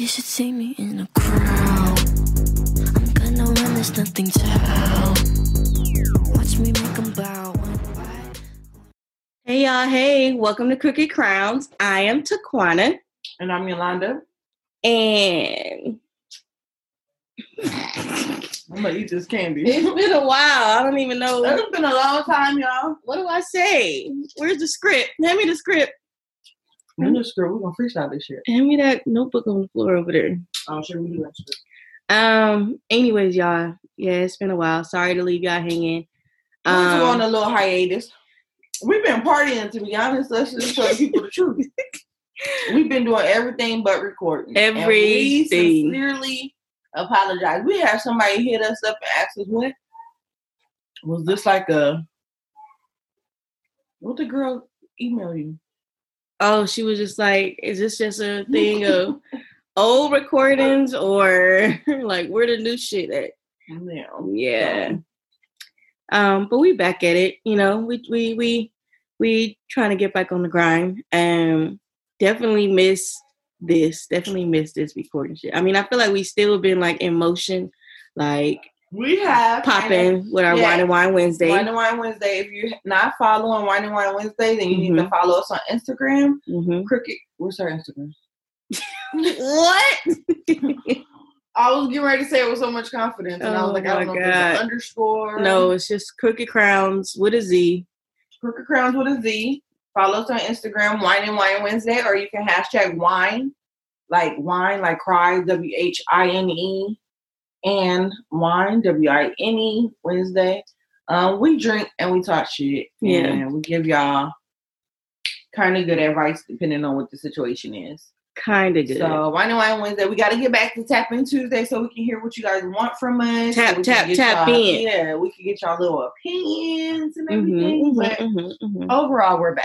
You should see me in a crowd. I'm gonna run, there's nothing to help. Watch me make 'em bow. Hey y'all, hey, welcome to Crooked Crowns. I am Taquana And I'm Yolanda. and I'm gonna eat this candy. it's been a while. I don't even know It's been a long time, y'all. what do I say? Where's the script? Hand me the script. In the script, we're gonna freestyle this shit. Hand me that notebook on the floor over there. Oh, sure, we do that shit. Um, anyways, y'all, yeah, it's been a while. Sorry to leave y'all hanging. We just go on Um, a little hiatus. We've been partying, to be honest. Let's just tell people the truth. We've been doing everything but recording. We Everything. sincerely apologize. We had somebody hit us up and ask us what was this like a what the girl email you? Oh, she was just like, is this just a thing of old recordings or like where the new shit at? Yeah. Yeah. Um, but we back at it, you know. We we we we trying to get back on the grind. Um, definitely miss this. Definitely miss this recording shit. I mean, I feel like we still been like in motion, like We have popping with our yeah. wine and wine Wednesday. Wine and Wine Wednesday. If you're not following Wine and Wine Wednesday, then you need to Mhm. follow us on Instagram. Mhm. Cricket. What's our Instagram? What? I was getting ready to say it with so much confidence, and I was Oh like, I don't know God. underscore. no, it's just Crooked Crowns with a Z. Crooked Crowns with a Z. Follow us on Instagram, Wine and Wine Wednesday, or you can hashtag wine, like wine, like cry, W H I N E, and wine, W I N E, Wednesday. Um, we drink and we talk shit. Yeah. And we give y'all kind of good advice depending on what the situation is. Kind of good. So Wine and Wine Wednesday, we got to get back to Tap In Tuesday so we can hear what you guys want from us. Tap, so tap, tap in. Yeah, we can get y'all little opinions and Mhm, everything. mhm, But mhm, mhm. overall, we're back.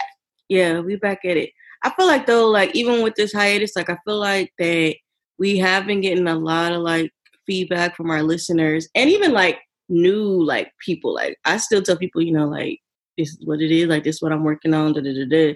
Yeah, we back at it. I feel like though, like even with this hiatus, like I feel like that we have been getting a lot of like feedback from our listeners and even like new like people. Like I still tell people, you know, like this is what it is, like this is what I'm working on, da da da da.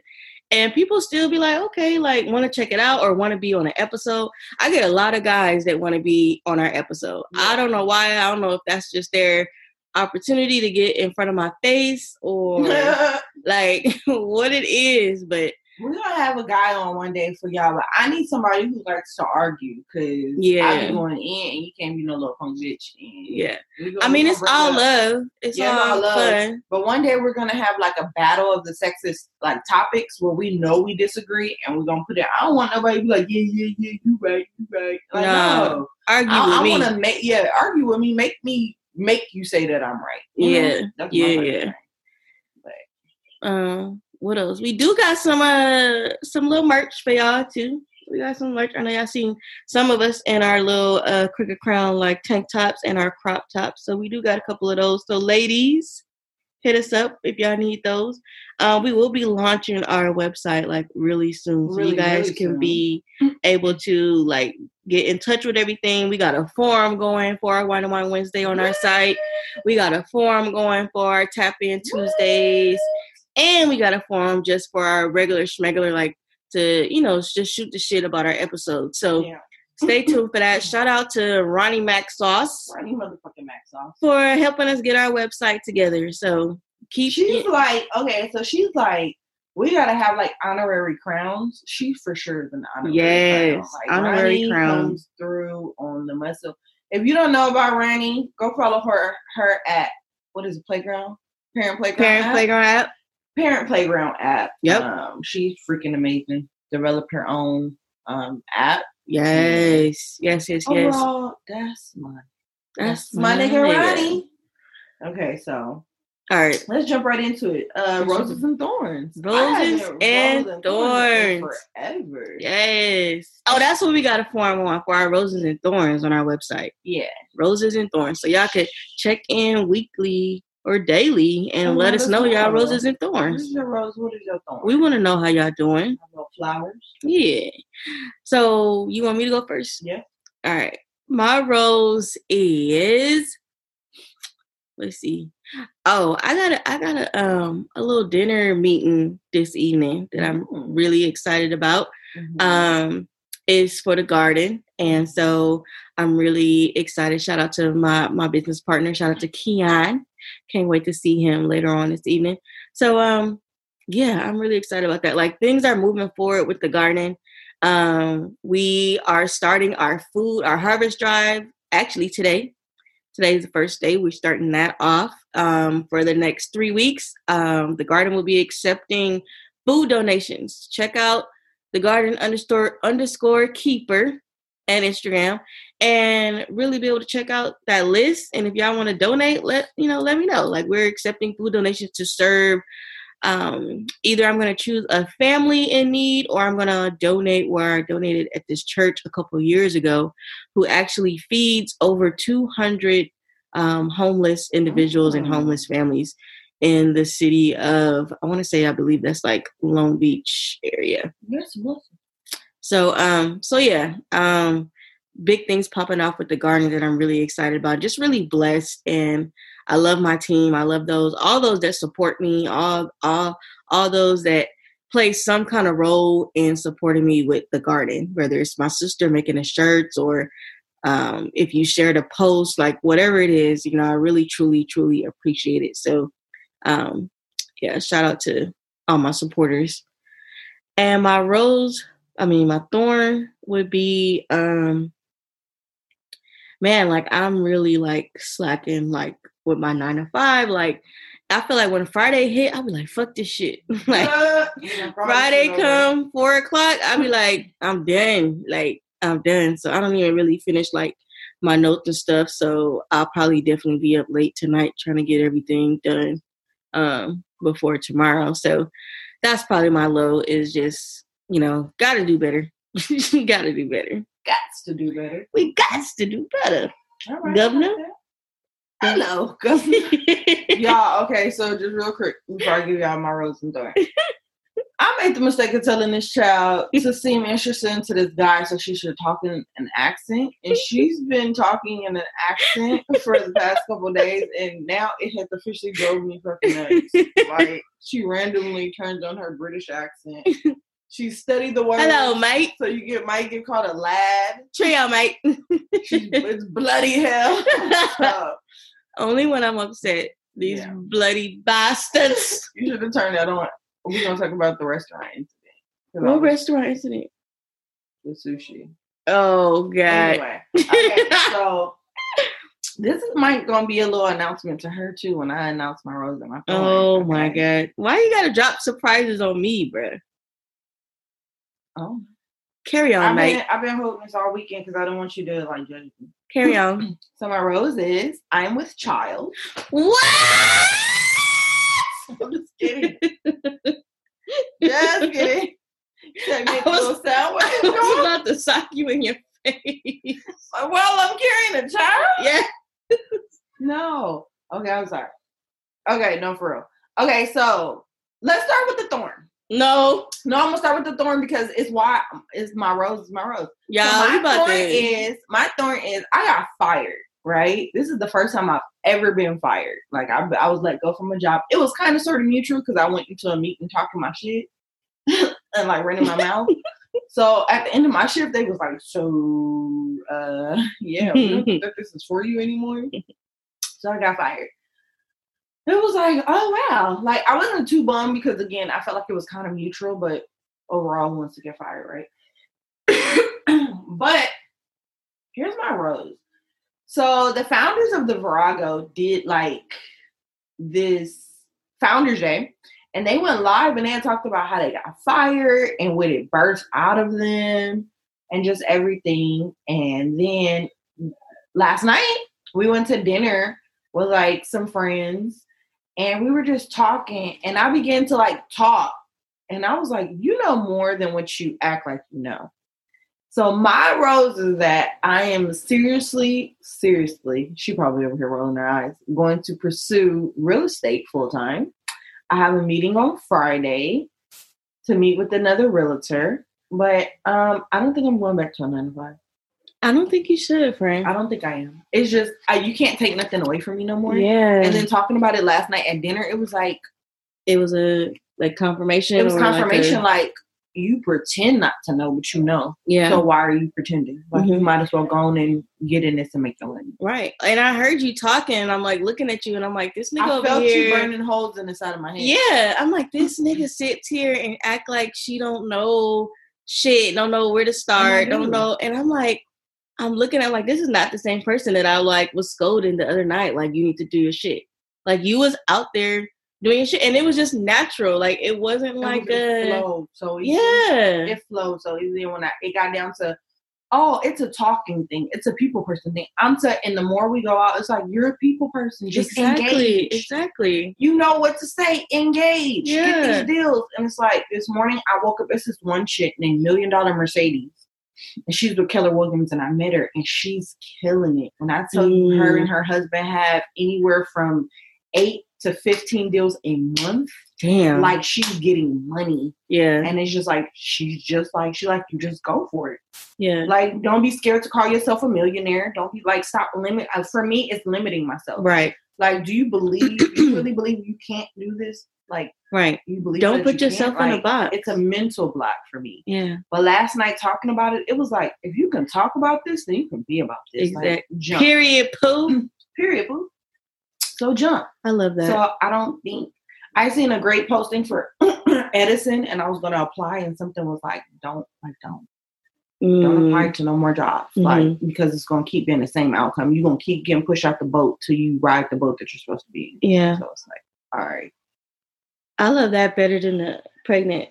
And people still be like, okay, like want to check it out or want to be on an episode. I get a lot of guys that want to be on our episode. I don't know why. I don't know if that's just their opportunity to get in front of my face or like what it is, but We're gonna have a guy on one day for y'all, but I need somebody who likes to argue because Yeah. I be going in and you can't be no little punk bitch. And yeah. I mean, it's all up. love. It's Yeah, all all love. fun. But one day we're gonna have like a battle of the sexist like topics where we know we disagree and we're gonna put it. I don't want nobody to be like, yeah, yeah, yeah, you right, you right. Like, No. no. Argue I, with I me. want to make yeah argue with me, make me make you say that I'm right. You? Yeah, yeah, yeah. thing. Um, what else? We do got some uh some little merch for y'all too. We got some merch. I know y'all seen some of us in our little uh crooked crown like tank tops and our crop tops. So we do got a couple of those. So ladies, hit us up if y'all need those. Uh, we will be launching our website like really soon, so Really, you guys really can soon. be able to like get in touch with everything. We got a forum going for our Wine and Wine Wednesday on our site. We got a forum going for our Tap In Tuesdays, and we got a forum just for our regular schmegular, like to you know just shoot the shit about our episodes. So Yeah. stay tuned for that. Shout out to Ronnie Mac Sauce Ronnie motherfucking Max off. for helping us get our website together. So keep She's it- like, okay, so she's like, we gotta have like honorary crowns. She for sure is an honorary Yes, crown. Like, honorary Ronnie crown. comes through on the muscle. If you don't know about Ronnie, go follow her her at what is it, Playground? Parent Playground. Parent app? Playground app. Parent Playground app. Yep. Um, she's freaking amazing. Developed her own um app. Yes, yes, yes, yes. Overall, that's my That's my nigga Ronnie. Okay, so All right. Let's jump right into it. Uh, roses and thorns. Roses and thorns. forever. Yes. Oh, that's what we got a form on for our roses and thorns on our website. Yeah. Roses and thorns. So y'all could check in weekly or daily and Oh, let us know y'all roses and What thorns. is your rose? What is your thorn? We want to know how y'all doing. flowers. Yeah. So you want me to go first? Yeah. All right. My rose is let's see. Oh, I got a I got a um a little dinner meeting this evening that I'm Mm. really excited about. Mhm. Um is for the garden And so I'm really excited. Shout out to my my business partner. Shout out to Keon. Can't wait to see him later on this evening. So um yeah, I'm really excited about that. Like things are moving forward with the garden. Um we are starting our food, our harvest drive actually today. Today is the first day. We're starting that off um, for the next three weeks. Um, the garden will be accepting food donations. Check out the garden underscore underscore keeper and Instagram and really be able to check out that list. And if y'all want to donate, let you know, let me know. Like we're accepting food donations to serve. Um, either I'm going to choose a family in need or I'm going to donate where I donated at this church a couple years ago, who actually feeds over 200 um, homeless individuals and Oh. homeless families in the city of, I want to say, I believe that's like Long Beach area. Yes, yes. So um so yeah, um big things popping off with the garden that I'm really excited about. Just really blessed and I love my team. I love those all those that support me, all all all those that play some kind of role in supporting me with the garden, whether it's my sister making the shirts or um, if you shared a post, like whatever it is, you know, I really, truly, truly appreciate it. So, um, yeah, shout out to all my supporters. And my rose, I mean, my thorn would be, um, man, like I'm really like slacking, like with my nine to five. Like, I feel like when Friday hit, I'll be like, fuck this shit. like, Yeah, Friday come four o'clock, I'll be like, I'm done. Like I'm done. So I don't even really finish like my notes and stuff. So I'll probably definitely be up late tonight trying to get everything done um before tomorrow. So that's probably my low is just, you know, gotta do better. gotta do better. Gots to do better. We got to do better. Right, Governor? Hello, governor. y'all, okay, so just real quick before I give y'all my rose and thorn. I made the mistake of telling this child to seem interesting to this guy, so she should talk in an accent. And she's been talking in an accent for the past couple days, and now it has officially drove me fucking nuts. Like, she randomly turns on her British accent. She studied the words. Hello, mate. So you get might get called a lad. Trio, mate. She's, it's bloody hell. So, Only when I'm upset. These Yeah. bloody bastards. you should have turned that on. We're gonna talk about the restaurant incident. What was- restaurant incident? The sushi. Oh god. Anyway, okay, so this is might gonna be a little announcement to her too when I announce my rose and my thorn, Oh my god. Why you gotta drop surprises on me, bruh? Oh, Carry on, I've mate. been I've been holding this all weekend because I don't want you to like judge me. Carry on. So my rose is I'm with child. what? I'm just kidding. just kidding. Make was-. I was about to sock you in your face. Uh, well, I'm carrying a child. yeah. No. Okay, I'm sorry. Okay, no, for real. Okay, so let's start with the thorn. No. No, I'm gonna start with the thorn because it's why it's my rose, is my rose. Y'all, so my thorn is my thorn is I got fired. Right, this is the first time I've ever been fired. Like I, I was let go from a job. It was kind of sort of mutual because I went into a meeting talking my shit and like running my mouth. So at the end of my shift, they was like, "So, uh, yeah, we don't think that this is for you anymore." So I got fired. It was like, oh wow, like I wasn't too bummed because again, I felt like it was kind of mutual, but overall, wants to get fired, right? but here's my rose. So the founders of the Virago did like this Founders Day, and they went live and they talked about how they got fired and what it burst out of them and just everything. And then last night we went to dinner with like some friends and we were just talking and I began to like talk and I was like, you know more than what you act like you know. So my rose is that I am seriously, seriously, she probably over here rolling her eyes, going to pursue real estate full time. I have a meeting on Friday to meet with another realtor, but um, I don't think I'm going back to a nine to five. I don't think you should, Frank. I don't think I am. It's just I, you can't take nothing away from me no more. Yeah. And then talking about it last night at dinner, it was like it was a like confirmation. it was or like a- confirmation. Like, you pretend not to know, but you know. Yeah. So why are you pretending? Like you Mhm. might as well go on and get in this and make your money. right. And I heard you talking, and I'm like looking at you, and I'm like, this nigga I over felt here. you burning holes in the side of my head. Yeah, I'm like, this nigga sits here and act like she don't know shit, don't know where to start, do. don't know. And I'm like, I'm looking at like this is not the same person that I like was scolding the other night. Like you need to do your shit. Like you was out there doing your shit, and it was just natural. Like it wasn't It was- like it a flowed so easy. yeah, It flowed so easy when I, it got down to, oh, it's a talking thing. It's a people person thing. I'm to, and the more we go out, it's like you're a people person. Just exactly, engage. exactly. You know what to say. Engage. Yeah. Get these deals. And it's like this morning I woke up. This is one chick named Million Dollar Mercedes. And she's with Keller Williams, and I met her, and she's killing it. When I tell you, her Mm. and her husband have anywhere from eight to fifteen deals a month. Damn, Like she's getting money, yeah, and it's just like she's just like she like you just go for it. yeah, Like don't be scared to call yourself a millionaire. Don't be like stop limit. uh, For me, it's limiting myself. right, Like, do you believe? do you really believe you can't do this? Like, right. you believe? Don't put you yourself in a Like, box. It's a mental block for me. Yeah, But last night talking about it, it was like if you can talk about this, then you can be about this. Like, jump. period. Pooh. Period. Boo. So jump. I love that. So I don't think I seen a great posting for Edison, and I was gonna apply, and something was like, "Don't like don't don't Mm, apply to no more jobs, like because it's gonna keep being the same outcome. You're gonna keep getting pushed out the boat till you ride the boat that you're supposed to be. in. yeah, So it's like, all right, I love that better than the pregnant.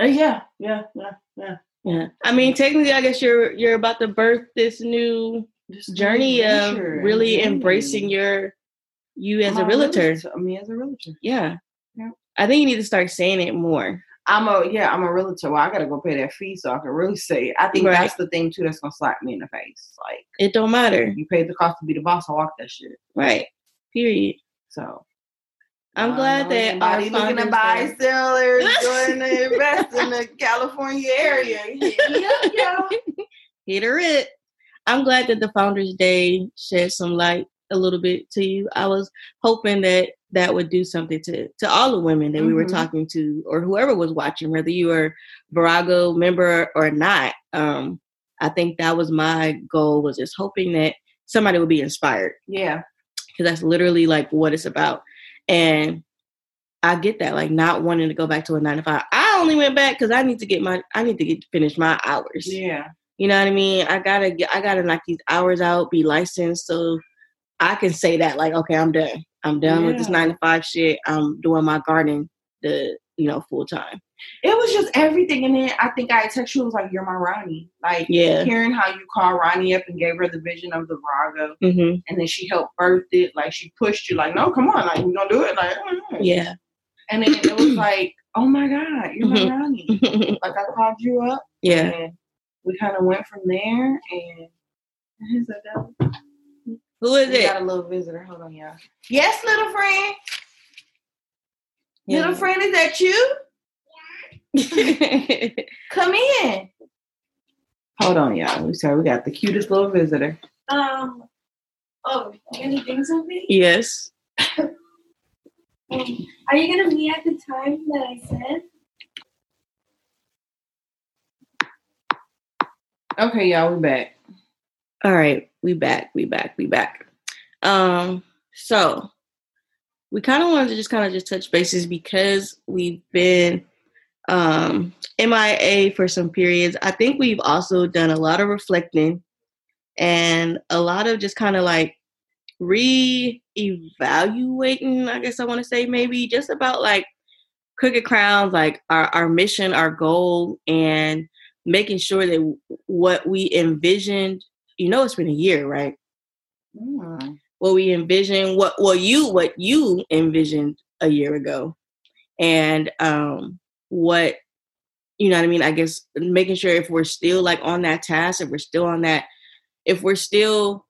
Uh, yeah, yeah, yeah, yeah. Yeah, I mean, technically, I guess you're you're about to birth this new This new journey of adventure and really journey. embracing your you as I'm a realtor. Me as a realtor. Yeah. Yeah. I think you need to start saying it more. I'm a yeah, I'm a realtor. Well, I gotta go pay that fee so I can really say it. I think Right. that's the thing too that's gonna slap me in the face. Like It don't matter, you paid the cost to be the boss, I walk that shit. right? Period. So I'm glad that anybody looking to buy are- sellers going to invest in the California area. Hit up, hit her it. I'm glad that the Founders Day shed some light a little bit to you. I was hoping that that would do something to to all the women that we were Mhm. talking to, or whoever was watching, whether you were Virago member or not. Um, I think that was my goal was just hoping that somebody would be inspired Yeah. because that's literally like what it's about. And I get that, like not wanting to go back to a nine to five. I only went back because I need to get my, I need to get finish my hours. Yeah. You know what I mean? I gotta get, I gotta knock these hours out, be licensed, so I can say that like, okay, I'm done. I'm done with this nine to five shit. I'm doing my garden the you know full time. It was just everything. And then I think I texted you, it was like, you're my Ronnie. Like, Yeah. hearing how you called Ronnie up and gave her the vision of the Virago. hmm And then she helped birth it. Like, she pushed you, like, no, come on. Like, we're going to do it. Like, mm. Yeah. And then it was like, oh my God, you're my Mhm. Ronnie. Like, I called you up. yeah. And we kind of went from there. And he's like, that. Who is We it? got a little visitor. Hold on, y'all. Yes, little friend. Little friend, is that you? Yeah. Come in. Hold on, y'all. We sorry, we got the cutest little visitor. Um. Oh, you gonna bring something? yes. Um, are you gonna meet at the time that I said? Okay, y'all, we back. All right, we back, we back, we back. Um, so we kind of wanted to just kind of just touch bases because we've been um MIA for some periods. I think we've also done a lot of reflecting and a lot of just kind of like re-evaluating, I guess I want to say maybe just about like Crooked Crowns, like our, our mission, our goal, and making sure that what we envisioned you know it's been a year right Mm. What we envisioned what well you what you envisioned a year ago. And um what you know what i mean? I guess making sure if we're still like on that task if we're still on that if we're still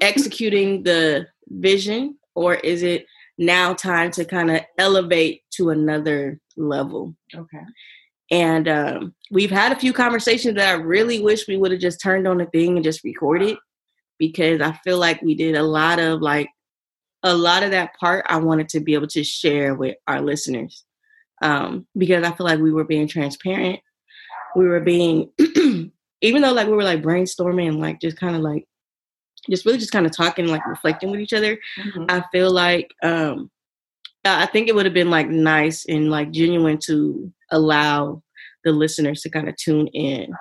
executing the vision or is it now time to kind of elevate to another level? Okay. and um, we've had a few conversations that I really wish we would have just turned on the thing and just recorded because I feel like we did a lot of like a lot of that part I wanted to be able to share with our listeners. um, because I feel like we were being transparent. We were being, even though like we were like brainstorming like just kind of like, just really just kind of talking, like reflecting with each other. Mhm. I feel like um I think it would have been like nice and like genuine to allow the listeners to kind of tune in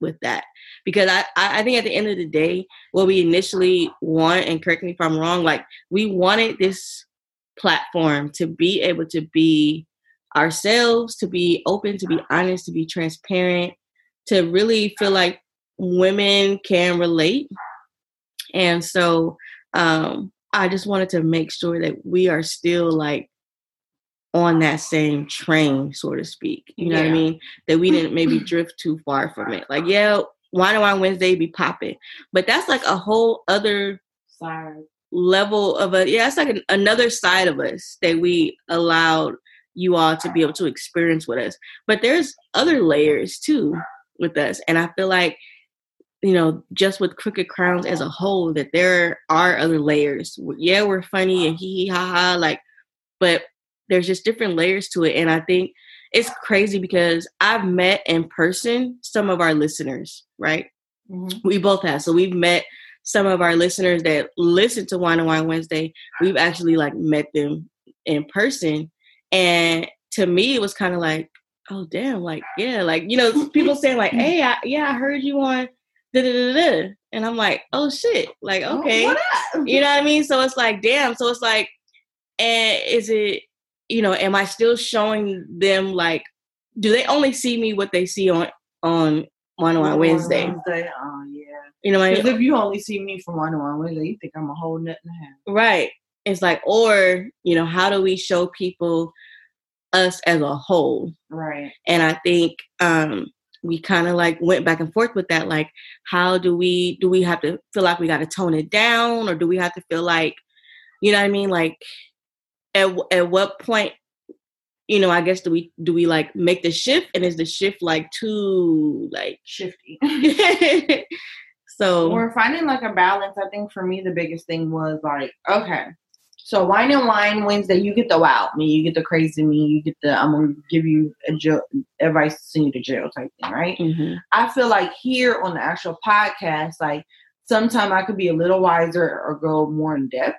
with that. Because I, I think at the end of the day, what we initially want, and correct me if I'm wrong, like we wanted this platform to be able to be ourselves, to be open, to be honest, to be transparent, to really feel like women can relate. And so um I just wanted to make sure that we are still like on that same train, so to speak. You know what I mean? That we didn't maybe drift too far from it. Like, yeah, wine and wine Wednesday be popping, but that's like a whole other Sorry. level of a yeah. It's like an, another side of us that we allowed you all to be able to experience with us. But there's other layers too with us, and I feel like you know, just with Crooked Crowns as a whole, that there are other layers. Yeah, we're funny and hee hee ha ha, like, but there's just different layers to it. And I think it's crazy because I've met in person some of our listeners, right? Mhm. We both have. So we've met some of our listeners that listen to Wine and Wine Wednesday. We've actually like met them in person. And to me, it was kind of like, oh damn, like, yeah, like, you know, people saying like, hey, I, yeah, I heard you on da da da da. And I'm like, oh shit. Like, okay. Oh, You know what I mean? So it's like, damn. So it's like, and is it, you know, am I still showing them like, do they only see me what they see on on and Wine Wednesday? Wednesday. Oh yeah. You know what I mean? If you only see me from one one Wednesday, you think I'm a whole nut and a half. Right. It's like, or, you know, how do we show people us as a whole? Right. And I think um we kind of like went back and forth with that. Like, how do we do we have to feel like we got to tone it down, or do we have to feel like, you know what I mean? Like, at at what point, you know, I guess do we do we like make the shift, and is the shift like too like? Shifty. so We're finding like a balance. I think for me, the biggest thing was like, okay, so wine and wine Wednesday, you get the wild me, you get the crazy me, you get the I'm gonna give you a jail, advice to send you to jail type thing, right? Mhm. I feel like here on the actual podcast, like sometimes I could be a little wiser or go more in depth,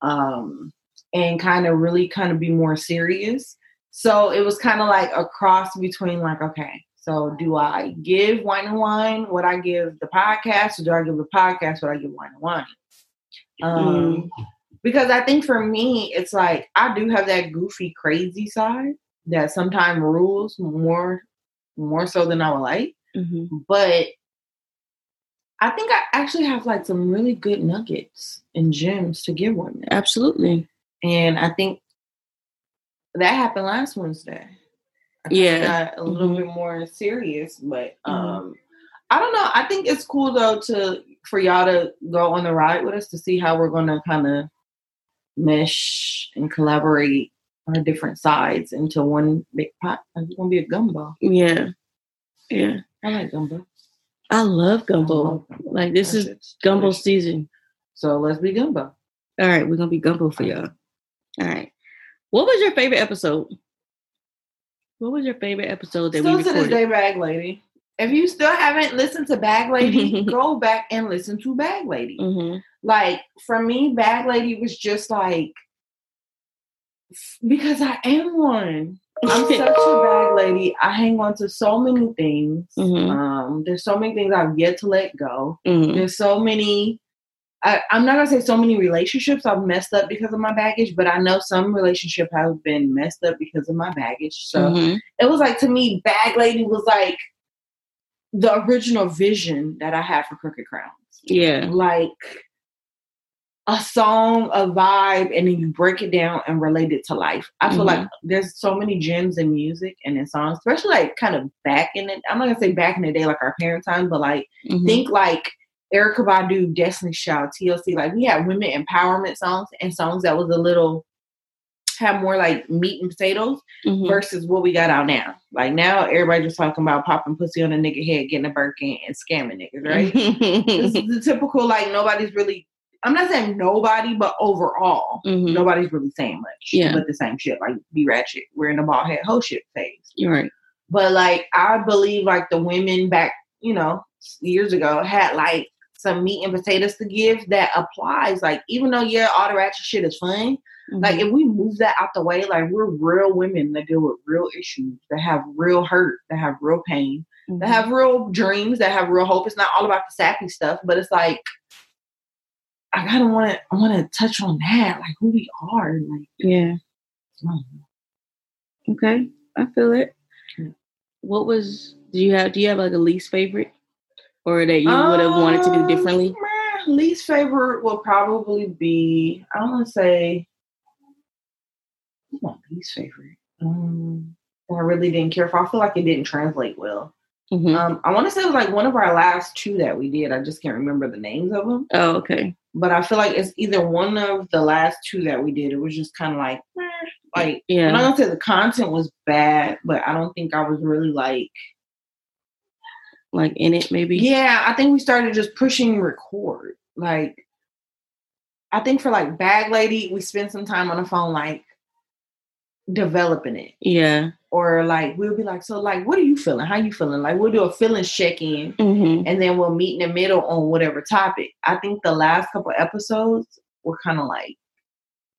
um, and kind of really kind of be more serious. So it was kind of like a cross between like, okay, so do I give wine and wine what I give the podcast, or do I give the podcast what I give wine and wine? Um, because I think for me, it's like I do have that goofy, crazy side that sometimes rules more, more so than I would like Mhm. but I think I actually have like some really good nuggets and gems to give women. absolutely, And I think that happened last Wednesday. I Yeah. a little Mhm. bit more serious, but Mhm. um I don't know. I think it's cool though to for y'all to go on the ride with us to see how we're gonna kind of mesh and collaborate our different sides into one big pot. It's gonna be a gumbo. yeah, yeah. I like gumbo. I love gumbo. love Like this That is gumbo season. So let's be gumbo. All right, we're gonna be gumbo for y'all. All right. What was your favorite episode? What was your favorite episode that Still we to this day, Bag Lady. If you still haven't listened to Bag Lady, go back and listen to Bag Lady. hmm Like for me, Bag Lady was just like because I am one. I'm such a bag lady. I hang on to so many things. Mhm. Um, there's so many things I've yet to let go. hmm There's so many. I, I'm not gonna say so many relationships I've messed up because of my baggage, but I know some relationship have been messed up because of my baggage. So Mhm. it was like to me, Bag Lady was like the original vision that I had for Crooked Crowns. Yeah. Like a song, a vibe, and then you break it down and relate it to life. I feel Mhm. like there's so many gems in music and in songs, especially like kind of back in it. I'm not gonna say back in the day like our parent time, but like Mhm. think like Erykah Badu, Destiny Child, TLC. Like we had women empowerment songs and songs that was a little have more like meat and potatoes Mhm. versus what we got out now. Like now, everybody just talking about popping pussy on a nigga head, getting a Birkin, and scamming niggas, right? this is the typical like nobody's really I'm not saying nobody, but overall, Mhm. nobody's really saying much. Yeah. But the same shit, like be ratchet. We're in the bald head whole shit phase. You're right. But like I believe like the women back, you know, years ago had like some meat and potatoes to give that applies. Like even though yeah, all the ratchet shit is fun, like Mhm. if we move that out the way, like we're real women that deal with real issues, that have real hurt, that have real pain, Mhm. that have real dreams, that have real hope. It's not all about the sappy stuff, but it's like I kind of want to I want to touch on that, like who we are, like yeah. Know. Okay, I feel it. What was? Do you have? Do you have like a least favorite, or that you would have wanted to do Um, differently? meh, Least favorite will probably be I want to say my least favorite. Um, I really didn't care for. I feel like it didn't translate well. Mhm. Um, I want to say it was like one of our last two that we did. I just can't remember the names of them. oh, okay. But I feel like it's either one of the last two that we did. It was just kind of like, meh, like I'm Yeah. not gonna say the content was bad, but I don't think I was really like, Like in it, maybe. yeah. I think we started just pushing record. Like, I think for like Bag Lady, we spent some time on the phone, like developing it. Yeah. Or like we'll be like, so like, what are you feeling? How you feeling? Like we'll do a feelings check in. hmm and then we'll meet in the middle on whatever topic. I think the last couple episodes were kind of like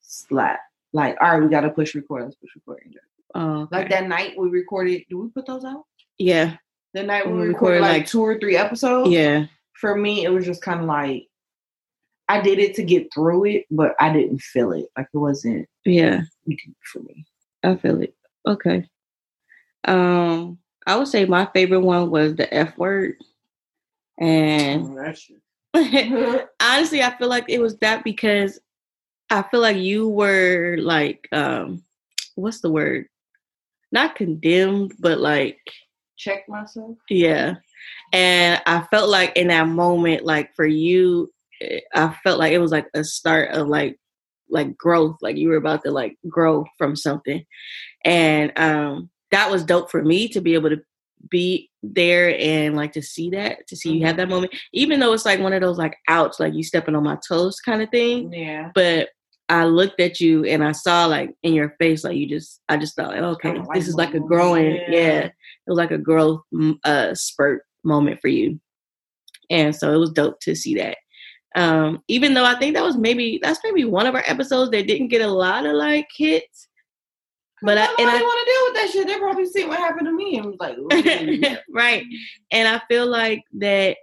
slap. Like, all right, we got to push record. Let's push record. Oh, okay. Like that night we recorded. Do we put those out? Yeah. The night when We we recorded, recorded, like, like- two or three episodes. Yeah. For me, it was just kind of like I did it to get through it, but I didn't feel it. Like it wasn't Yeah. for me. I feel it. Okay. Um, I would say my favorite one was the F word. And honestly, I feel like it was that because I feel like you were like, um, what's the word? Not condemned, but like, Check myself. yeah. And I felt like in that moment, like for you, eh, I felt like it was like a start of like like growth, like you were about to like grow from something. And um that was dope for me to be able to be there and like to see that, to see you have that moment, even though it's like one of those like ouch, like you stepping on my toes kind of thing. Yeah. But I looked at you and I saw like in your face, like you just, I just thought, okay, like this is like a growing, yeah. yeah. it was like a growth mm, uh, spurt moment for you. And so it was dope to see that. Um, even though I think that was maybe, that's maybe one of our episodes that didn't get a lot of like hits. But I, and I, want to deal with that shit. They probably see what happened to me and was like, right. And I feel like that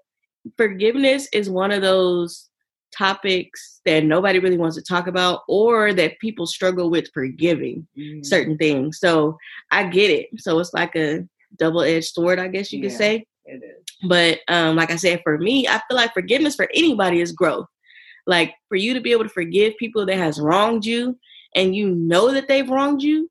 forgiveness is one of those topics that nobody really wants to talk about or that people struggle with forgiving Mm. certain things. So I get it. So it's like a double edged sword, I guess you could Yeah. say. It is. But um, like I said, for me, I feel like forgiveness for anybody is growth. Like for you to be able to forgive people that has wronged you and you know that they've wronged you,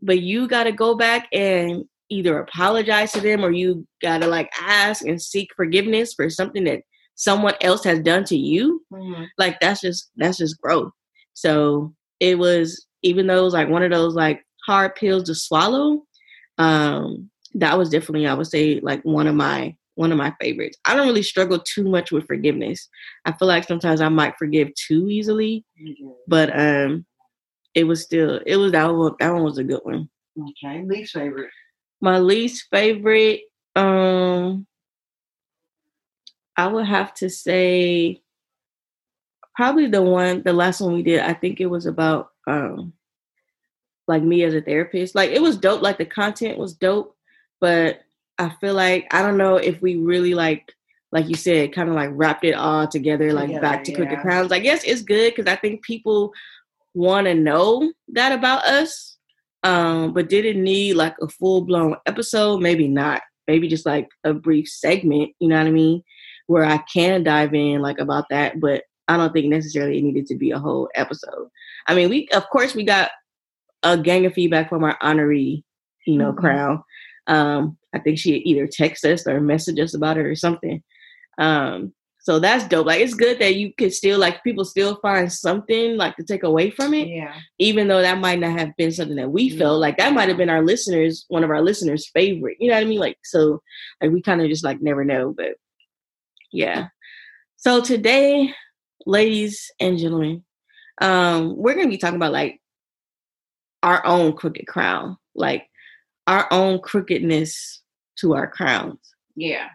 but you got to go back and either apologize to them or you got to like ask and seek forgiveness for something that someone else has done to you Mhm. like that's just that's just growth so it was even though it was like one of those like hard pills to swallow um that was definitely i would say like one of my one of my favorites i don't really struggle too much with forgiveness i feel like sometimes i might forgive too easily but um it was still it was that one that one was a good one Okay. Least favorite. my least favorite um i would have to say probably the one the last one we did i think it was about um like me as a therapist. Like it was dope like the content was dope but i feel like i don't know if we really like like you said kind of like wrapped it all together like Together, back to crooked crowns. I guess it's good because i think people want to know that about us um but did it need like a full-blown episode. Maybe not. Maybe just like a brief segment you know what i mean where i can dive in like about that but i don't think necessarily it needed to be a whole episode. I mean we of course we got a gang of feedback from our honoree you know Mhm. crown. Um i think she either text us or message us about it or something. Um so that's dope. Like it's good that you could still like people still find something like to take away from it Yeah. even though that might not have been something that we felt. Like that might have been our listeners one of our listeners favorite you know what i mean? Like so like we kind of just like never know but yeah so today ladies and gentlemen, um, we're gonna be talking about like our own crooked crown, like our own crookedness to our crowns. Yeah.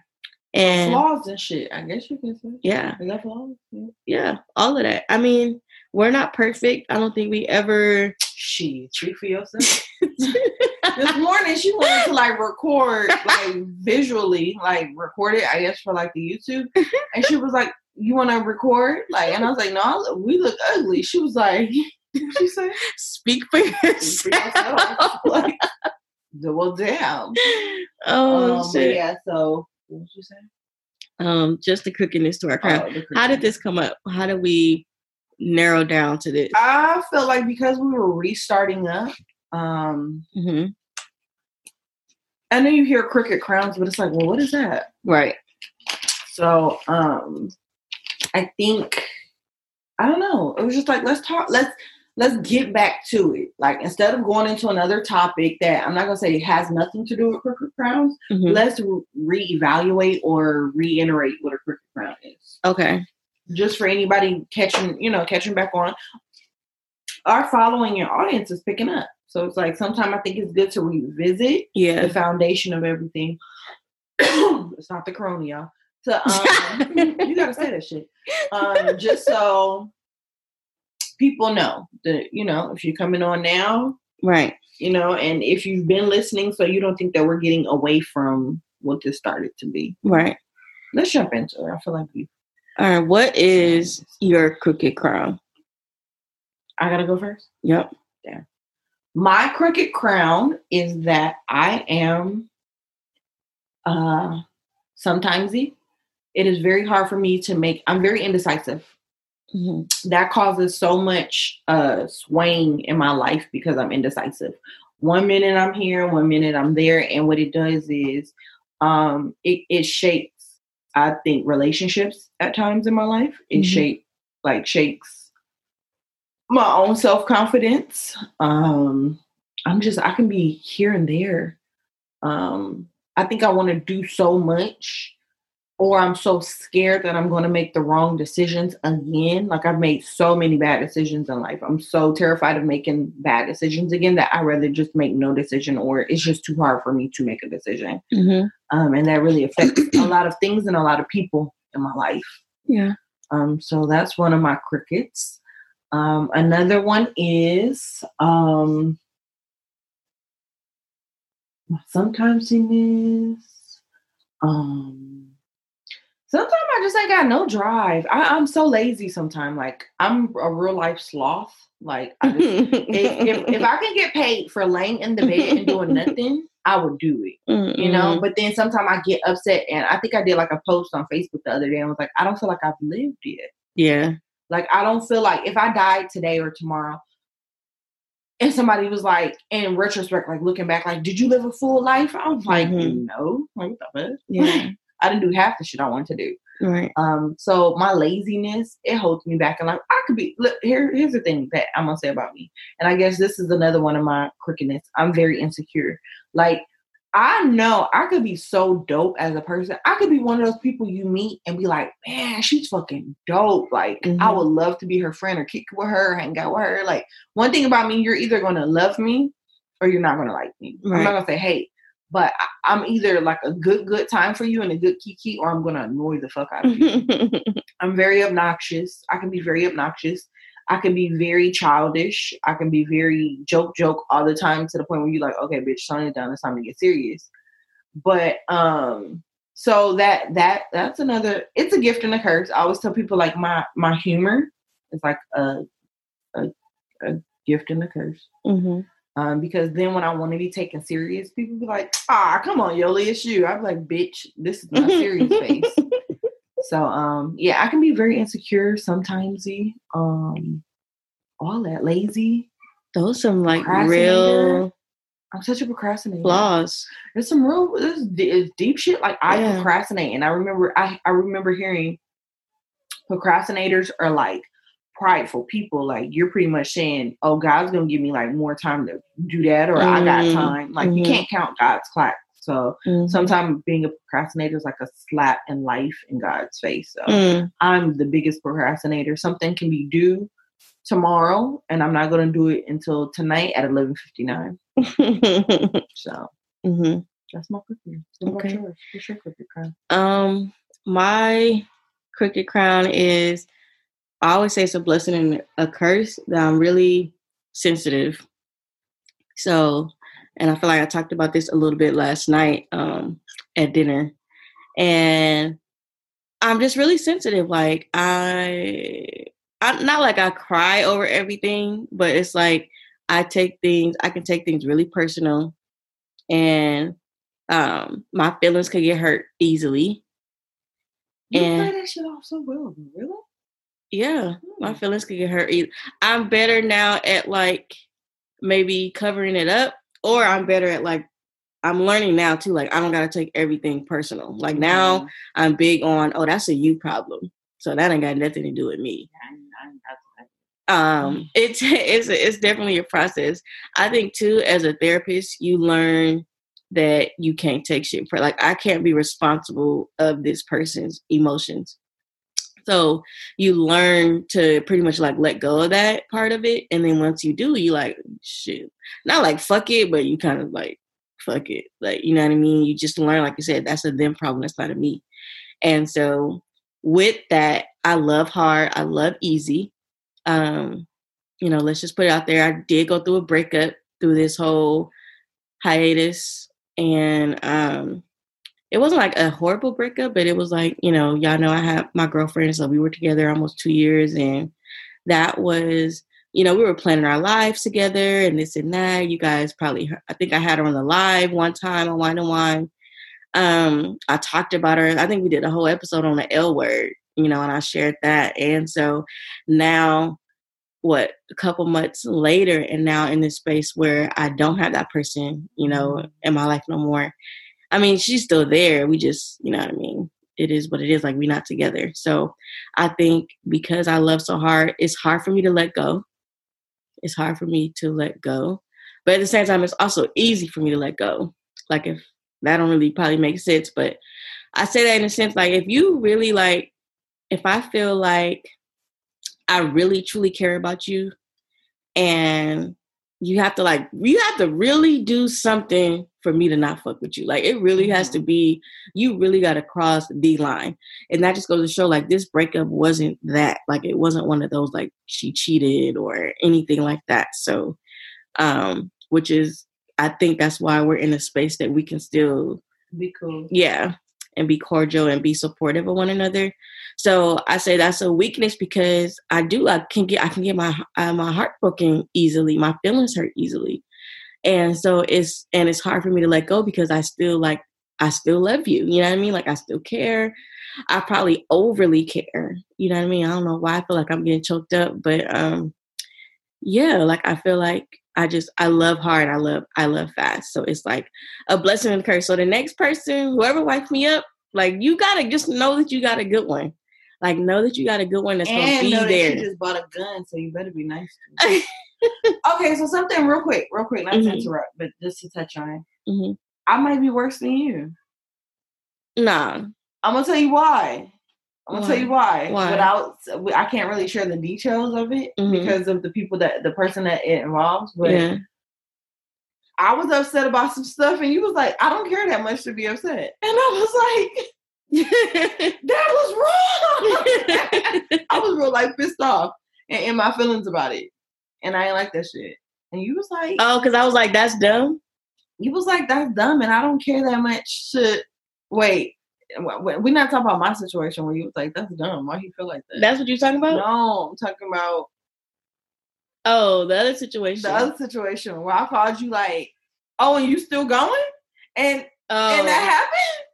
And Flaws and shit. I guess you can say. yeah, Is that flaws? Yeah. yeah, all of that. I mean, we're not perfect. I don't think we ever Shit, speak for yourself. this morning she wanted to like record like visually, like record it, I guess for like the YouTube. And she was like, You wanna record? Like and I was like, No, we look ugly. She was like she said? speak for Speak for yourself. yourself. like, well damn. oh um, shit. yeah, so what was you saying? Um, just the crookedness to our crown. Oh, How did this come up? How do we narrow down to this? I feel like because we were restarting up, um, hmm I know you hear crooked crowns, but it's like, well, what is that? Right. So um I think I don't know. It was just like let's talk let's let's get back to it. Like instead of going into another topic that I'm not gonna say has nothing to do with crooked crowns, Mhm. let's re- reevaluate or reiterate what a crooked crown is. Okay. Just for anybody catching, you know, catching back on. Our following and audience is picking up. So it's like sometimes I think it's good to revisit Yeah. the foundation of everything. it's not the corona, y'all. To, um, you gotta say that shit. Um, just so people know that you know if you're coming on now, Right. you know, and if you've been listening, so you don't think that we're getting away from what this started to be. Right. Let's jump into it. I feel like we. All right. What is your crooked crown? I gotta go first. Yep. Yeah. My crooked crown is that I am uh sometimesy. It is very hard for me to make I'm very indecisive. hmm that causes so much uh swaying in my life because I'm indecisive. One minute I'm here, one minute I'm there, and what it does is um it, it shapes I think relationships at times in my life. It Mhm. shape like shakes my own self-confidence. Um I'm just I can be here and there. Um I think I want to do so much or I'm so scared that I'm going to make the wrong decisions again. Like I've made so many bad decisions in life. I'm so terrified of making bad decisions again that I rather just make no decision or it's just too hard for me to make a decision. hmm Um, and that really affects a lot of things and a lot of people in my life. Yeah. Um, so that's one of my crickets. Um, another one is um, sometimes it is um, sometimes I just ain't got no drive. I, I'm so lazy sometimes. Like I'm a real life sloth. Like I just, if, if if I can get paid for laying in the bed and doing nothing, I would do it you know. But then sometimes I get upset, and I think I did like a post on Facebook the other day, and was like, I don't feel like I've lived yet. yeah. Like I don't feel like if I died today or tomorrow, and somebody was like, in retrospect, like looking back, like, did you live a full life? I was like, Mhm. no, like what the fuck? Yeah. I didn't do half the shit I wanted to do. Right. Um, so my laziness it holds me back, and like I could be. Look, here, here's the thing that I'm gonna say about me, and I guess this is another one of my crookedness. I'm very insecure. Like I know I could be so dope as a person. I could be one of those people you meet and be like, man, she's fucking dope. Like I Mhm. would love to be her friend or kick with her, hang out with her. Like one thing about me, you're either gonna love me or you're not gonna like me. I'm not gonna say hate. But I, I'm either like a good, good time for you and a good kiki, or I'm gonna annoy the fuck out of you. I'm very obnoxious. I can be very obnoxious. I can be very childish. I can be very joke joke all the time to the point where you're like, okay, bitch, tone it down. It's time to get serious. But um, so that that that's another. It's a gift and a curse. I always tell people like my my humor is like a a, a gift and a curse. hmm Um, because then when I want to be taken serious, people be like, ah, come on, Yoli, it's you. I'm like, bitch, this is my serious face. So um yeah, I can be very insecure sometimes. Um all that lazy. Those some like real I'm such a procrastinator. flaws. There's some real this is deep shit. Like I Yeah. procrastinate, and I remember I I remember hearing procrastinators are like prideful people. Like you're pretty much saying, "Oh, God's gonna give me like more time to do that," or "I got Mm, time." Like you mhm. can't count God's clock So Mhm. sometimes being a procrastinator is like a slap in life in God's face. So Mm. I'm the biggest procrastinator. Something can be due tomorrow, and I'm not to do it until tonight at 11:59. So Mhm. that's my cookie. Okay. What's your crown? Um, my crooked crown is I always say it's a blessing and a curse that I'm really sensitive. So, and I feel like I talked about this a little bit last night um, at dinner, and I'm just really sensitive. Like I, I'm not like I cry over everything, but it's like I take things. I can take things really personal, and um, my feelings could get hurt easily. You And- play that shit off so well, really? Yeah, my feelings could get hurt. Either. I'm better now at like maybe covering it up, or I'm better at like I'm learning now too. Like I don't gotta take everything personal. Like now Mhm. I'm big on oh that's a you problem, so that ain't got nothing to do with me. Um, it's it's it's definitely a process. I think too as a therapist, you learn that you can't take shit for like I can't be responsible of this person's emotions. So you learn to pretty much like let go of that part of it. And then once you do, you like shit. Not like fuck it, but you kind of like fuck it. Like, you know what I mean? You just learn, like you said, that's a them problem, that's not a me. And so with that, I love hard, I love easy. Um, you know, let's just put it out there. I did go through a breakup through this whole hiatus. And um it wasn't like a horrible breakup, but it was like, you know, y'all know I have my girlfriend, so we were together almost two years, and that was, you know, we were planning our lives together and this and that. You guys probably, heard, I think I had her on the live one time on Wine and Wine. Um, I talked about her. I think we did a whole episode on the L word, you know, and I shared that. And so now, what a couple months later, and now in this space where I don't have that person, you know, in my life no more. I mean, she's still there. We just, you know what I mean? It is what it is. Like, we're not together. So I think because I love so hard, it's hard for me to let go. It's hard for me to let go. But at the same time, it's also easy for me to let go. Like, if that don't really probably make sense, but I say that in a sense, like, if you really like, if I feel like I really truly care about you and you have to like you have to really do something for me to not fuck with you. Like it really has to be you really got to cross the line. And that just goes to show like this breakup wasn't that. Like it wasn't one of those like she cheated or anything like that. So um which is I think that's why we're in a space that we can still Be cool. yeah and be cordial and be supportive of one another so i say that's a weakness because i do i can get i can get my uh, my heart broken easily my feelings hurt easily and so it's and it's hard for me to let go because i still like i still love you you know what i mean? Like i still care. I probably overly care you know what i mean? I don't know why i feel like i'm getting choked up but um yeah like i feel like i just i love hard i love i love fast. So it's like a blessing and a curse. So the next person whoever wipes me up like you gotta just know that you got a good one. Like know that you got a good one that's gonna be know that there. just bought a gun, so you better be nice. Okay, so something real quick, real quick, not Mhm. to interrupt, but just to touch on it. Mhm. I might be worse than you. nah I'm gonna tell you why. I'm gonna tell you why. Why? Without, I can't really share the details of it Mhm. because of the people that the person that it involves. But yeah I was upset about some stuff, and you was like, "I don't care that much to be upset," and I was like, "That was wrong." I was real like pissed off and in my feelings about it, and I ain't like that shit. And you was like, oh because i was like that's dumb you was like, "That's dumb," and I don't care that much to wait. We're not talking about my situation where you was like, "That's dumb." Why you feel like that? that's what you're talking about no, I'm talking about oh the other situation the other situation where I called you like, "Oh, and you still going?" And oh and that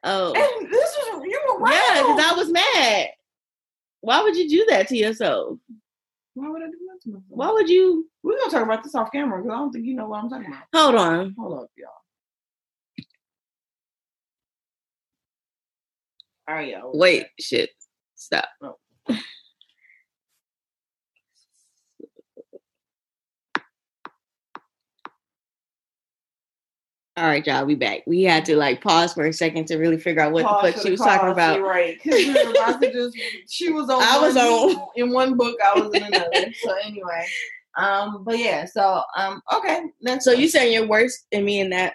oh. happened. oh And this was you were wrong. yeah because i was mad why would you do that to yourself Why would I do that to myself? Why would you We're gonna talk about this off camera because I don't think you know what I'm talking about. hold on Hold up, y'all. All right, y'all. wait shit stop Oh. All right, y'all, we back. We had to like pause for a second to really figure out what Pause the fuck she was talking about. Right, because we were about to just. She was on. I was on- in one book. I was in another. so anyway, um, but yeah. So um, okay. So you saying you're worse than me in that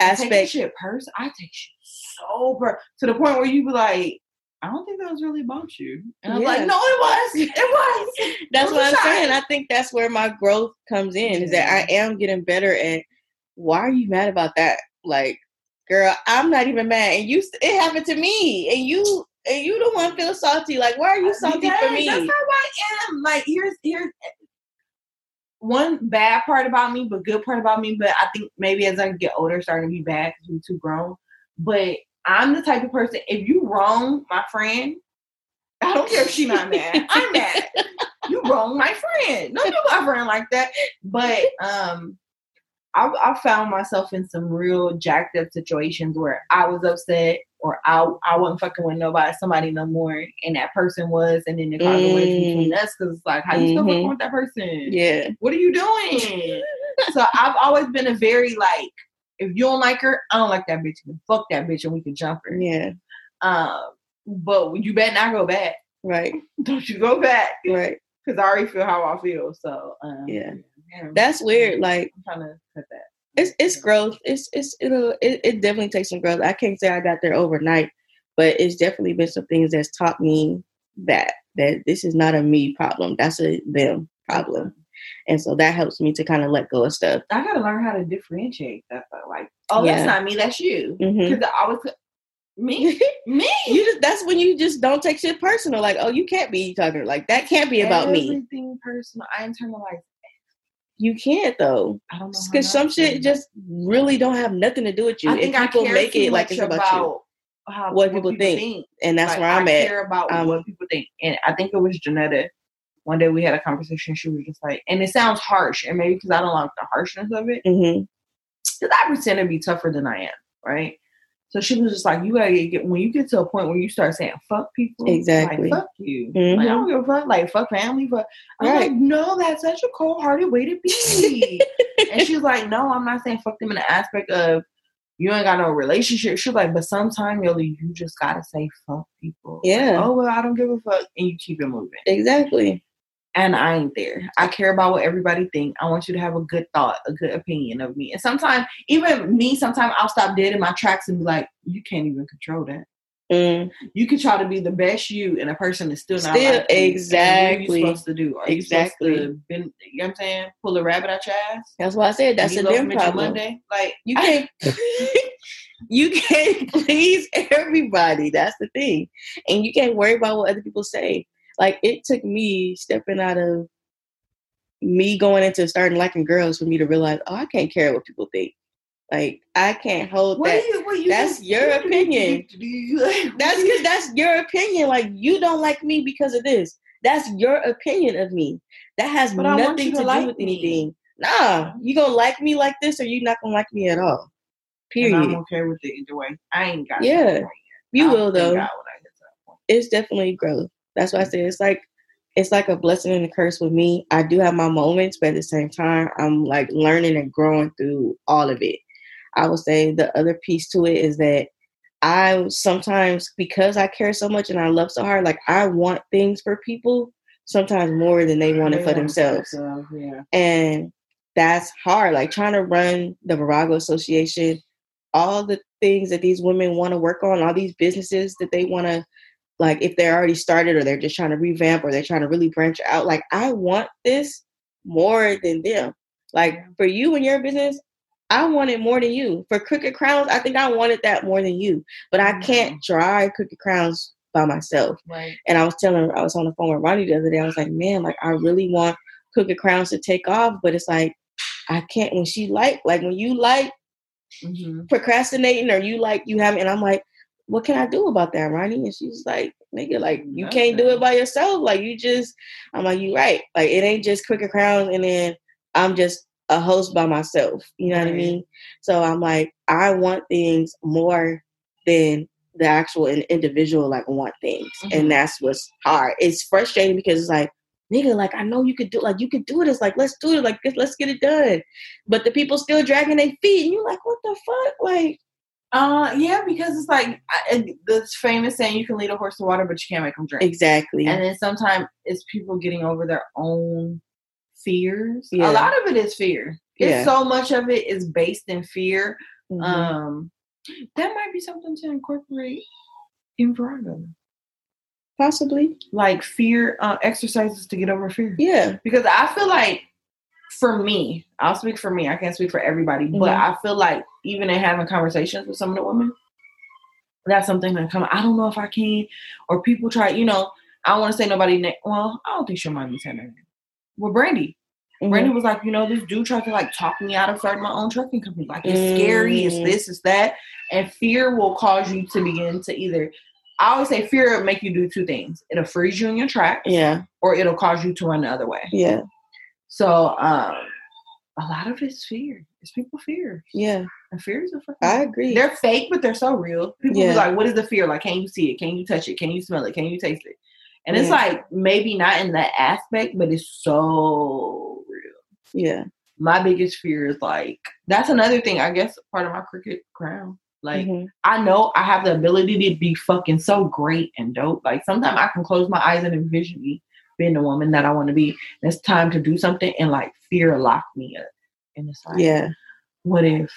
I take aspect? shit person. I take shit so per to the point where you be like, I don't think that was really about you, and I'm Yeah. like, no, it was. It was. That's It what I'm saying. I think that's where my growth comes in is that I am getting better at why are you mad about that? Like, girl, I'm not even mad. And you it happened to me. And you and you the one feel salty. Like, why are you salty Because for me? That's how I am. Like here's here's one bad part about me, but good part about me. But I think maybe as I get older, starting to be bad because we're too grown. But I'm the type of person. If you wrong my friend, I don't care if she not mad. I'm mad. You wrong my friend. Don't do my friend like that. But um, I, I found myself in some real jacked up situations where I was upset or I I wasn't fucking with nobody, somebody no more, and that person was, and then it caused a wedge between us because it's like, how you still Mhm. fucking with that person? Yeah. What are you doing? so I've always been a very like, if you don't like her, I don't like that bitch. Then fuck that bitch, and we can jump her. Yeah. Um, but you better not go back. Right. Don't you go back? Right. Because I already feel how I feel. So um, Yeah. That's weird. Like I'm trying to cut that. it's it's growth. It's it's it'll it, it definitely takes some growth. I can't say I got there overnight, but it's definitely been some things that's taught me that that this is not a me problem. That's a them problem. And so that helps me to kind of let go of stuff. I gotta learn how to differentiate that. Though. Like, oh, Yeah. that's not me. That's you. Mm-hmm. Because I was me, me. you just that's when you just don't take shit personal. Like, oh, you can't be talking like that can't be about me. Everything personal. I internalize. You can't though. I don't know Because some shit just really don't have nothing to do with you. I think if I care make it like it's about, you. how, what people think. And that's Like, where I'm I at. care about Um, what people think. And I think it was Janetta. One day we had a conversation. She was just like, and it sounds harsh, and maybe because I don't like the harshness of it, because I pretend to be tougher than I am, right? So she was just like, you gotta get when you get to a point where you start saying fuck people, Exactly. like fuck you, Mhm. like I don't give a fuck, like fuck family, fuck. I'm Right. like, no, that's such a cold hearted way to be. and she was like, no, I'm not saying fuck them in the aspect of you ain't got no relationship. She's like, but sometime, Yoli, you just gotta say fuck people. Like, Yeah. oh well, I don't give a fuck, and you keep it moving. Exactly. And I ain't there. I care about what everybody think. I want you to have a good thought, a good opinion of me. And sometimes, even me, sometimes I'll stop dead in my tracks and be like, you can't even control that. Mm, You can try to be the best you, and a person is still not Still, like you. And what are exactly. you supposed to do? Are Exactly. to bend, you know what I'm saying? Pull a rabbit out your ass? that's why I said that's a them problem. Monday? Like You can't. you can't please everybody. That's the thing, and you can't worry about what other people say. Like it took me stepping out of me going into starting liking girls for me to realize, oh, I can't care what people think. Like I can't hold What that. you, what you that's your opinion. That's because that's your opinion. Like you don't like me because of this. That's your opinion of me. That has But nothing to, to do with me. anything. Nah, you gonna like me like this, or you not gonna like me at all. And I'm Period. okay with it either way. I ain't got Yeah. to that point You will though. figure out when I get to that point. It's definitely growth. That's why I mm. say it's like it's like a blessing and a curse with me. I do have my moments, but at the same time, I'm like learning and growing through all of it. I would say the other piece to it is that I sometimes because I care so much and I love so hard, like I want things for people sometimes more than they want it for themselves. themselves, Yeah. And that's hard. Like trying to run the Virago Association, all the things that these women want to work on, all these businesses that they want to, like, if they're already started or they're just trying to revamp or they're trying to really branch out, like, I want this more than them. Like, for you and your business, I want it more than you. For Crooked Crowns, I think I wanted that more than you. But I can't drive Crooked Crowns by myself. Right. And I was telling I was on the phone with Ronnie the other day. I was like, man, like I really want Crooked Crowns to take off, but it's like I can't. When she like, like when you like Mm-hmm. procrastinating or you like you haven't, and I'm like, what can I do about that, Ronnie? And she's like, nigga, like you can't do it by yourself. Like you just, I'm like, you right. Like it ain't just Crooked Crowns, and then I'm just a host by myself. You know what I mean? So I'm like, I want things more than the actual in- individual like want things, Mhm. and that's what's hard. It's frustrating because it's like, nigga, like I know you could do, like you could do this, like let's do it, like let's get it done. But the people still dragging their feet, and you're like, what the fuck, like. Uh, yeah, because it's like I, this famous saying: you can lead a horse to water, but you can't make them drink. Exactly. And then sometimes it's people getting over their own fears. Yeah. A lot of it is fear. It's Yeah. so much of it is based in fear. Mhm. Um, that might be something to incorporate in Virago, Possibly. like fear uh, exercises to get over fear. Yeah. Because I feel like, for me, I'll speak for me. I can't speak for everybody, but Mhm. I feel like even in having conversations with some of the women, that's something that come. I don't know if I can, or people try. You know, I don't want to say nobody. Na- well, I don't think she'll mind me saying name. Well, Brandy. Mhm. Brandy was like, you know, this dude tried to like talk me out of starting my own trucking company. Like, it's scary, it's Mm. this, it's that. And fear will cause you to begin to either, I always say fear will make you do two things. It'll freeze you in your tracks, Yeah. or it'll cause you to run the other way. Yeah. So, um, a lot of it's fear. It's people fear. Yeah. And fears are fucking I agree. They're fake, but they're so real. People Yeah. be like, what is the fear? Like, can you see it? Can you touch it? Can you smell it? Can you taste it? And it's like maybe not in that aspect, but it's so real Yeah. my biggest fear is like that's another thing i guess part of my crooked crown like Mhm. i know i have the ability to be fucking so great and dope like sometimes i can close my eyes and envision me being the woman that i want to be and it's time to do something and like fear lock me up and it's like Yeah. what if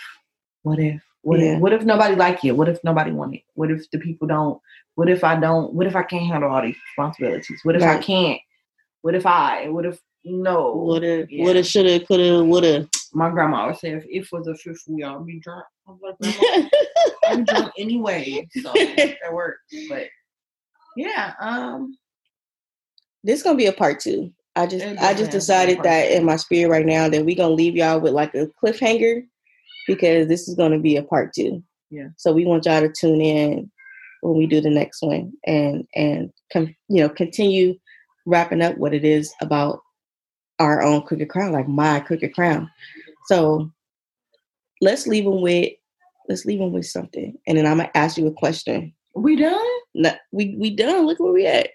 what if what Yeah. if what if nobody like you what if nobody want it what if the people don't what if i don't what if i can't handle all these responsibilities what if i can't what if i what if no Woulda, Yeah. woulda, shoulda, coulda, woulda. my grandma always say, if if was a fifth, we all be drunk. I was like, grandma, I'm drunk anyway, so that works. But yeah, um, this gonna be a part two. I just I just have to be a decided that in my spirit right now that we're gonna leave y'all with like a cliffhanger because this is gonna be a part two. Yeah. So we want y'all to tune in when we do the next one and and com- you know continue wrapping up what it is about our own crooked crown, like my crooked crown. So let's leave them with let's leave them with something, and then I'm gonna ask you a question. we done. No, we we done. Look where we at.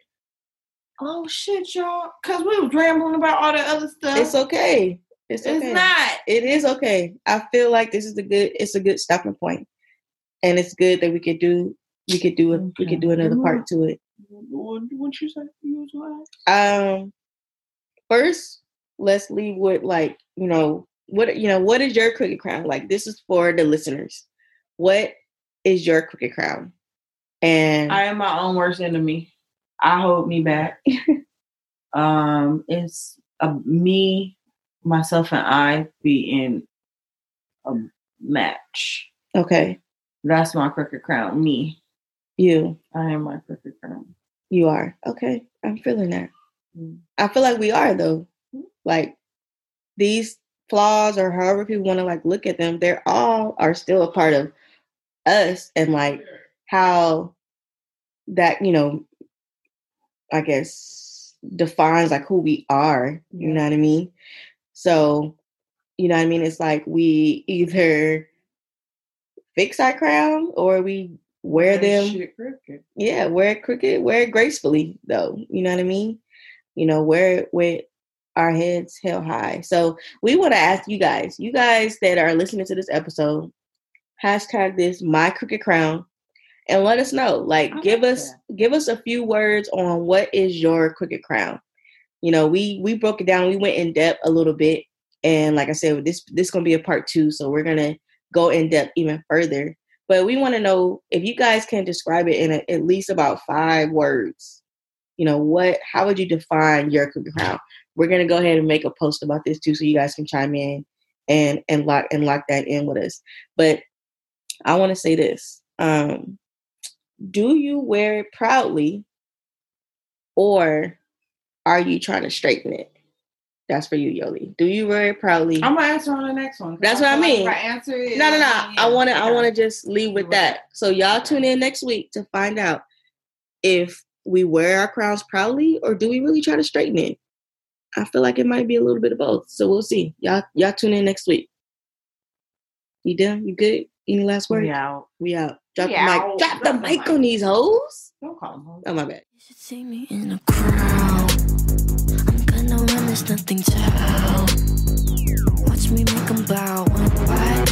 Oh shit, y'all! Cause we was rambling about all the other stuff. It's okay. It's It's okay. not. It is okay. I feel like this is a good. It's a good stopping point, and it's good that we could do. We could do. A, We could do another part to it. What, what you say? You? Um, first, let's leave with like you know what you know. What is your crooked crown? Like this is for the listeners. What is your crooked crown? And I am my own worst enemy. I hold me back. um, it's a, me, myself, and I be in a match. okay, That's my crooked crown. Me. you I am my crooked crown. you are okay. I'm feeling that. Mm. I feel like we are though. Like these flaws or however people want to like look at them, they're all are still a part of us and like how that, you know, I guess defines like who we are. You Yeah. know what I mean? So, you know what I mean? It's like we either fix our crown or we wear That them yeah, wear it crooked, wear it gracefully though. You know what I mean? You know, wear it with our heads held high. So we want to ask you guys, you guys that are listening to this episode, hashtag this my crooked crown and let us know. Like give us give us a few words on what is your crooked crown. You know, we we broke it down, we went in depth a little bit. And like I said, this this gonna be a part two. So we're gonna go in depth even further. But we want to know if you guys can describe it in a, at least about five words. You know what? How would you define your crooked crown? We're gonna go ahead and make a post about this too, so you guys can chime in and and lock and lock that in with us. But I want to say this: um, Do you wear it proudly, or are you trying to straighten it? That's for you, Yoli. Do you wear it proudly? I'm gonna answer on the next one. That's I what I like mean. I answer it, No, no, no. I want to. I want to just leave with Leave with that. So y'all tune in next week to find out if we wear our crowns proudly or do we really try to straighten it. I feel like it might be a little bit of both. So we'll see. Y'all, y'all tune in next week. You done? You good? Any last words? We out. We out. Drop We the mic. Drop the Drop the mic mic. on these hoes. Don't call them. hoes. Oh my bad. You should see me in a crowd. I'm there's nothing to Watch me make them bow one by